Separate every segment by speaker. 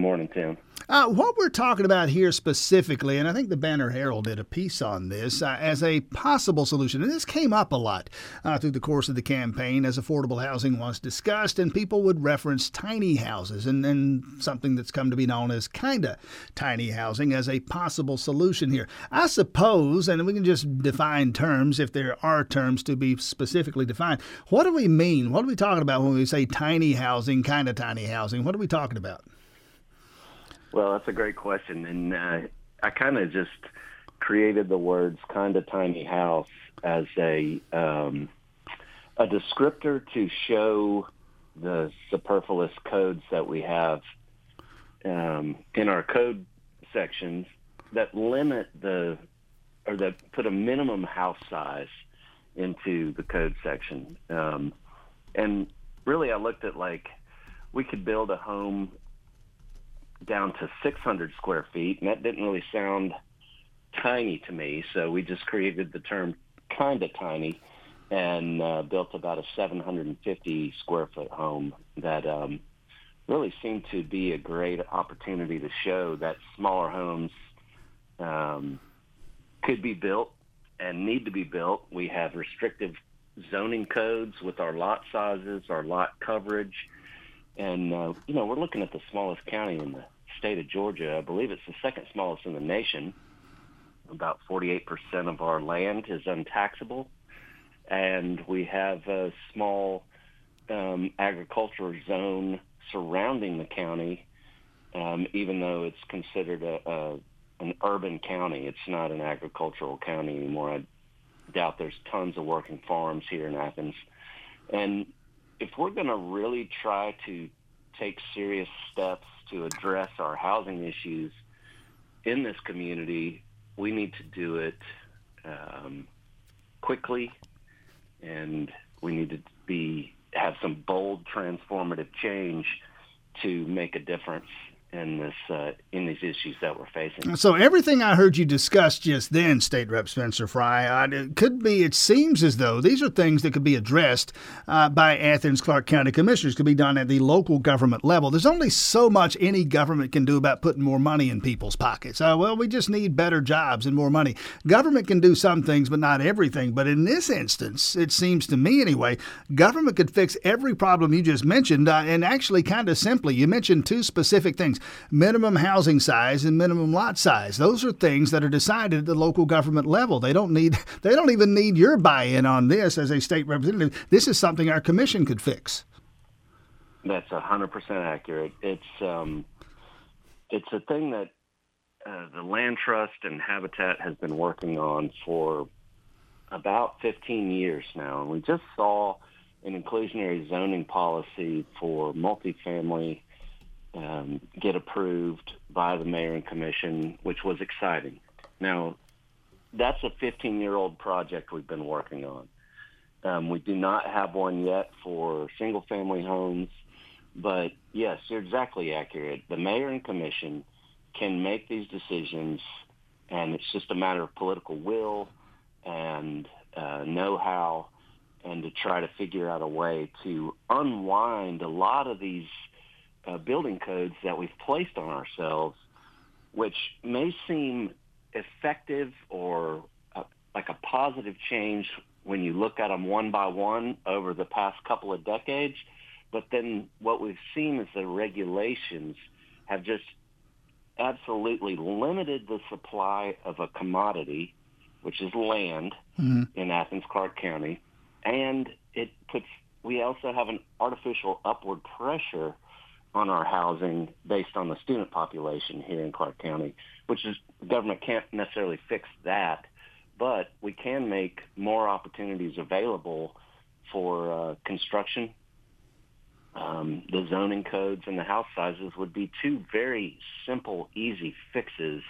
Speaker 1: morning, Tim.
Speaker 2: Uh, what we're talking about here specifically, and I think the Banner Herald did a piece on this uh, as a possible solution, and this came up a lot uh, through the course of the campaign as affordable housing was discussed, and people would reference tiny houses and, and something that's come to be known as kind of tiny housing as a possible solution here. I suppose, and we can just define terms if there are terms to be specifically defined. What do we mean? What are we talking about when we say tiny housing, kind of tiny housing? What are we talking about?
Speaker 1: Well, that's a great question, and uh, I kind of just created the words "kind of tiny house" as a um, a descriptor to show the superfluous codes that we have um, in our code sections that limit the or that put a minimum house size into the code section. Um, and really, I looked at like we could build a home down to 600 square feet, and that didn't really sound tiny to me. So we just created the term kind of tiny and uh, built about a 750 square foot home that um, really seemed to be a great opportunity to show that smaller homes um, could be built and need to be built. We have restrictive zoning codes with our lot sizes, our lot coverage and, uh, you know, we're looking at the smallest county in the state of Georgia. I believe it's the second smallest in the nation. About 48% of our land is untaxable. And we have a small um, agricultural zone surrounding the county, um, even though it's considered a, a, an urban county. It's not an agricultural county anymore. I doubt there's tons of working farms here in Athens. And if we're going to really try to take serious steps to address our housing issues in this community, we need to do it um, quickly, and we need to be have some bold, transformative change to make a difference in this uh, in these issues that we're facing.
Speaker 2: So everything I heard you discuss just then, State Rep Spencer Frye, uh, it could be. It seems as though these are things that could be addressed uh, by Athens Clarke County Commissioners. Could be done at the local government level. There's only so much any government can do about putting more money in people's pockets. Uh, well, we just need better jobs and more money. Government can do some things, but not everything. But in this instance, it seems to me anyway, government could fix every problem you just mentioned, uh, and actually kind of simply. You mentioned two specific things minimum housing size and minimum lot size. Those are things that are decided at the local government level. They don't need they don't even need your buy-in on this as a state representative. This is something our commission could fix.
Speaker 1: That's hundred percent accurate. It's um, it's a thing that uh, the Land Trust and Habitat has been working on for about 15 years now, and we just saw an inclusionary zoning policy for multifamily um, get approved by the mayor and commission, which was exciting. Now, that's a 15 year old project we've been working on. Um, we do not have one yet for single family homes, but yes, you're exactly accurate. The mayor and commission can make these decisions, and it's just a matter of political will and uh, know how and to try to figure out a way to unwind a lot of these uh, building codes that we've placed on ourselves, which may seem effective or uh, like a positive change when you look at them one by one over the past couple of decades. But then what we've seen is the regulations have just absolutely limited the supply of a commodity, which is land mm-hmm. in Athens Clarke County. And it puts, we also have an artificial upward pressure on our housing based on the student population here in Clarke County, which is the government can't necessarily fix that, but we can make more opportunities available for uh, construction. Um, the zoning codes and the house sizes would be two very simple, easy fixes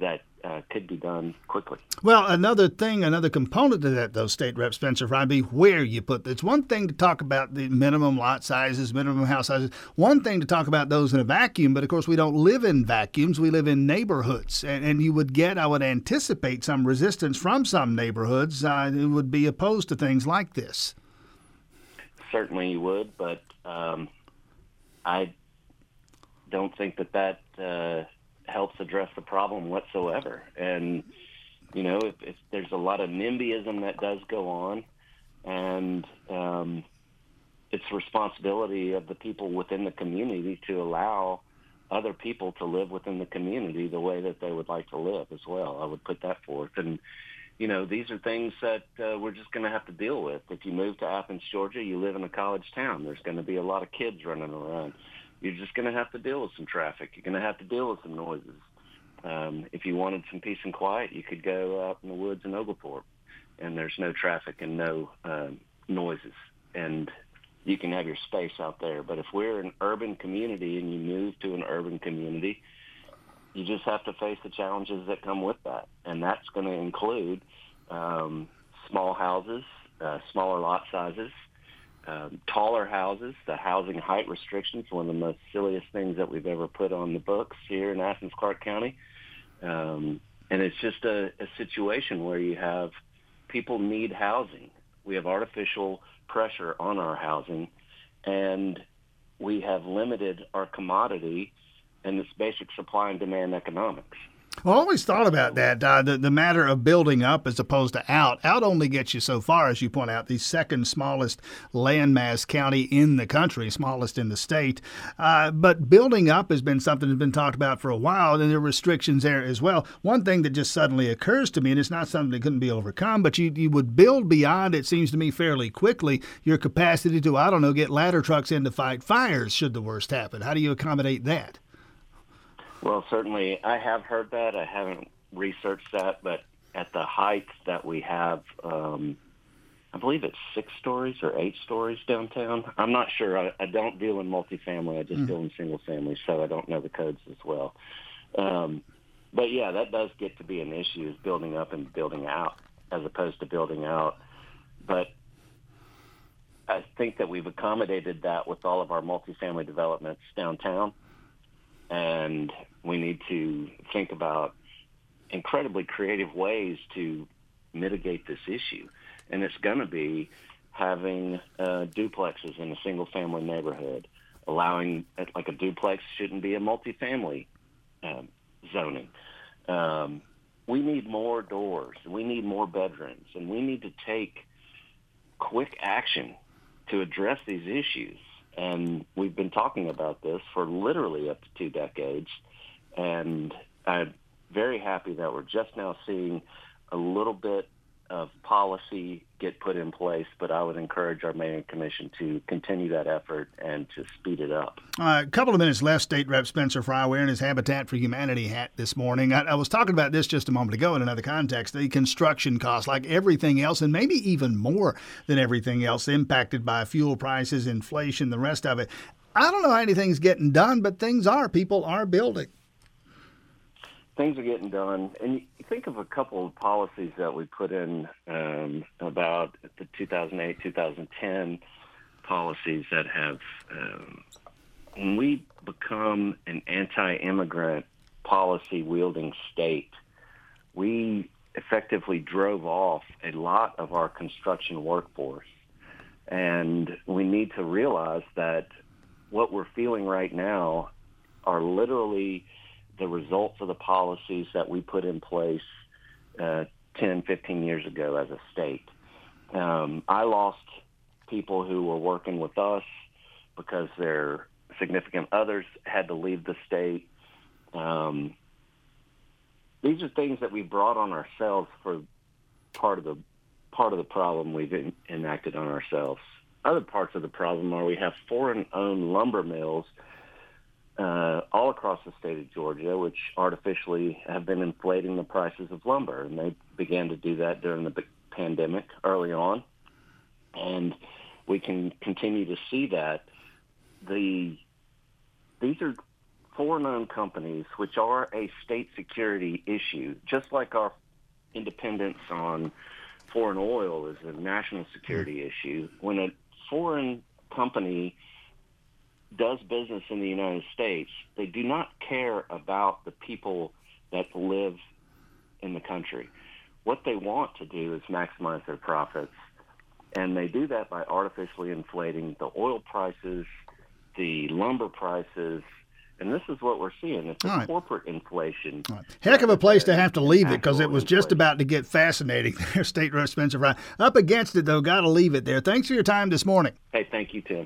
Speaker 1: that uh, could be done quickly.
Speaker 2: Well, another thing, another component to that, though, State Rep Spencer Frye, be where you put It's one thing to talk about the minimum lot sizes, minimum house sizes. One thing to talk about those in a vacuum, but of course, we don't live in vacuums. We live in neighborhoods. And, and you would get, I would anticipate, some resistance from some neighborhoods uh, who would be opposed to things like this.
Speaker 1: Certainly you would, but um, I don't think that that uh, helps address the problem whatsoever. And you know, if, if there's a lot of NIMBYism that does go on, and um, it's responsibility of the people within the community to allow other people to live within the community the way that they would like to live as well. I would put that forth. And, you know, these are things that uh, we're just going to have to deal with. If you move to Athens, Georgia, you live in a college town. There's going to be a lot of kids running around. You're just going to have to deal with some traffic. You're going to have to deal with some noises. Um, if you wanted some peace and quiet, you could go out in the woods in Oglethorpe, and there's no traffic and no um, noises. And you can have your space out there. But if we're an urban community and you move to an urban community, you just have to face the challenges that come with that, and that's going to include um, small houses, uh, smaller lot sizes, um, taller houses. The housing height restrictions, one of the most silliest things that we've ever put on the books here in Athens, Clarke County, um, and it's just a, a situation where you have people need housing. We have artificial pressure on our housing, and we have limited our commodity and its basic supply and demand economics.
Speaker 2: Well, I always thought about that uh, the, the matter of building up as opposed to out. Out only gets you so far, as you point out, the second smallest landmass county in the country, smallest in the state. Uh, but building up has been something that's been talked about for a while, and there are restrictions there as well. One thing that just suddenly occurs to me, and it's not something that couldn't be overcome, but you, you would build beyond, it seems to me, fairly quickly your capacity to, I don't know, get ladder trucks in to fight fires should the worst happen. How do you accommodate that?
Speaker 1: Well, certainly, I have heard that. I haven't researched that, but at the height that we have, um, I believe it's six stories or eight stories downtown. I'm not sure. I, I don't deal in multifamily. I just mm. deal in single family, so I don't know the codes as well. Um, but yeah, that does get to be an issue: is building up and building out, as opposed to building out. But I think that we've accommodated that with all of our multifamily developments downtown and we need to think about incredibly creative ways to mitigate this issue. And it's going to be having uh, duplexes in a single family neighborhood, allowing like a duplex shouldn't be a multifamily um, zoning. Um, we need more doors, we need more bedrooms, and we need to take quick action to address these issues. And we've been talking about this for literally up to two decades. And I'm very happy that we're just now seeing a little bit of policy get put in place, but I would encourage our mayor and commission to continue that effort and to speed it up.
Speaker 2: Uh, a couple of minutes left, State Rep Spencer Frye wearing his Habitat for Humanity hat this morning. I, I, was talking about this just a moment ago in another context. The construction costs, like everything else, and maybe even more than everything else, impacted by fuel prices, inflation, the rest of it. I don't know how anything's getting done, but things are. People are building
Speaker 1: things are getting done. And you think of a couple of policies that we put in um, about the 2008, 2010 policies that have, um, when we become an anti-immigrant policy wielding state, we effectively drove off a lot of our construction workforce. And we need to realize that what we're feeling right now are literally – the results of the policies that we put in place uh, 10, 15 years ago as a state. Um, I lost people who were working with us because their significant others had to leave the state. Um, these are things that we brought on ourselves for part of the part of the problem we've enacted on ourselves. Other parts of the problem are we have foreign-owned lumber mills across the state of Georgia, which artificially have been inflating the prices of lumber. And they began to do that during the pandemic early on. And we can continue to see that. The These are foreign-owned companies, which are a state security issue, just like our independence on foreign oil is a national security issue. When a foreign company does business in the United States, they do not care about the people that live in the country. What they want to do is maximize their profits, and they do that by artificially inflating the oil prices, the lumber prices, And this is what we're seeing. It's a right. corporate inflation.
Speaker 2: Right. Heck of a place to have to leave it because it was inflation. just about to get fascinating there, State Rep Spencer Frye. Up against it, though, got to leave it there. Thanks for your time this morning.
Speaker 1: Hey, thank you, Tim.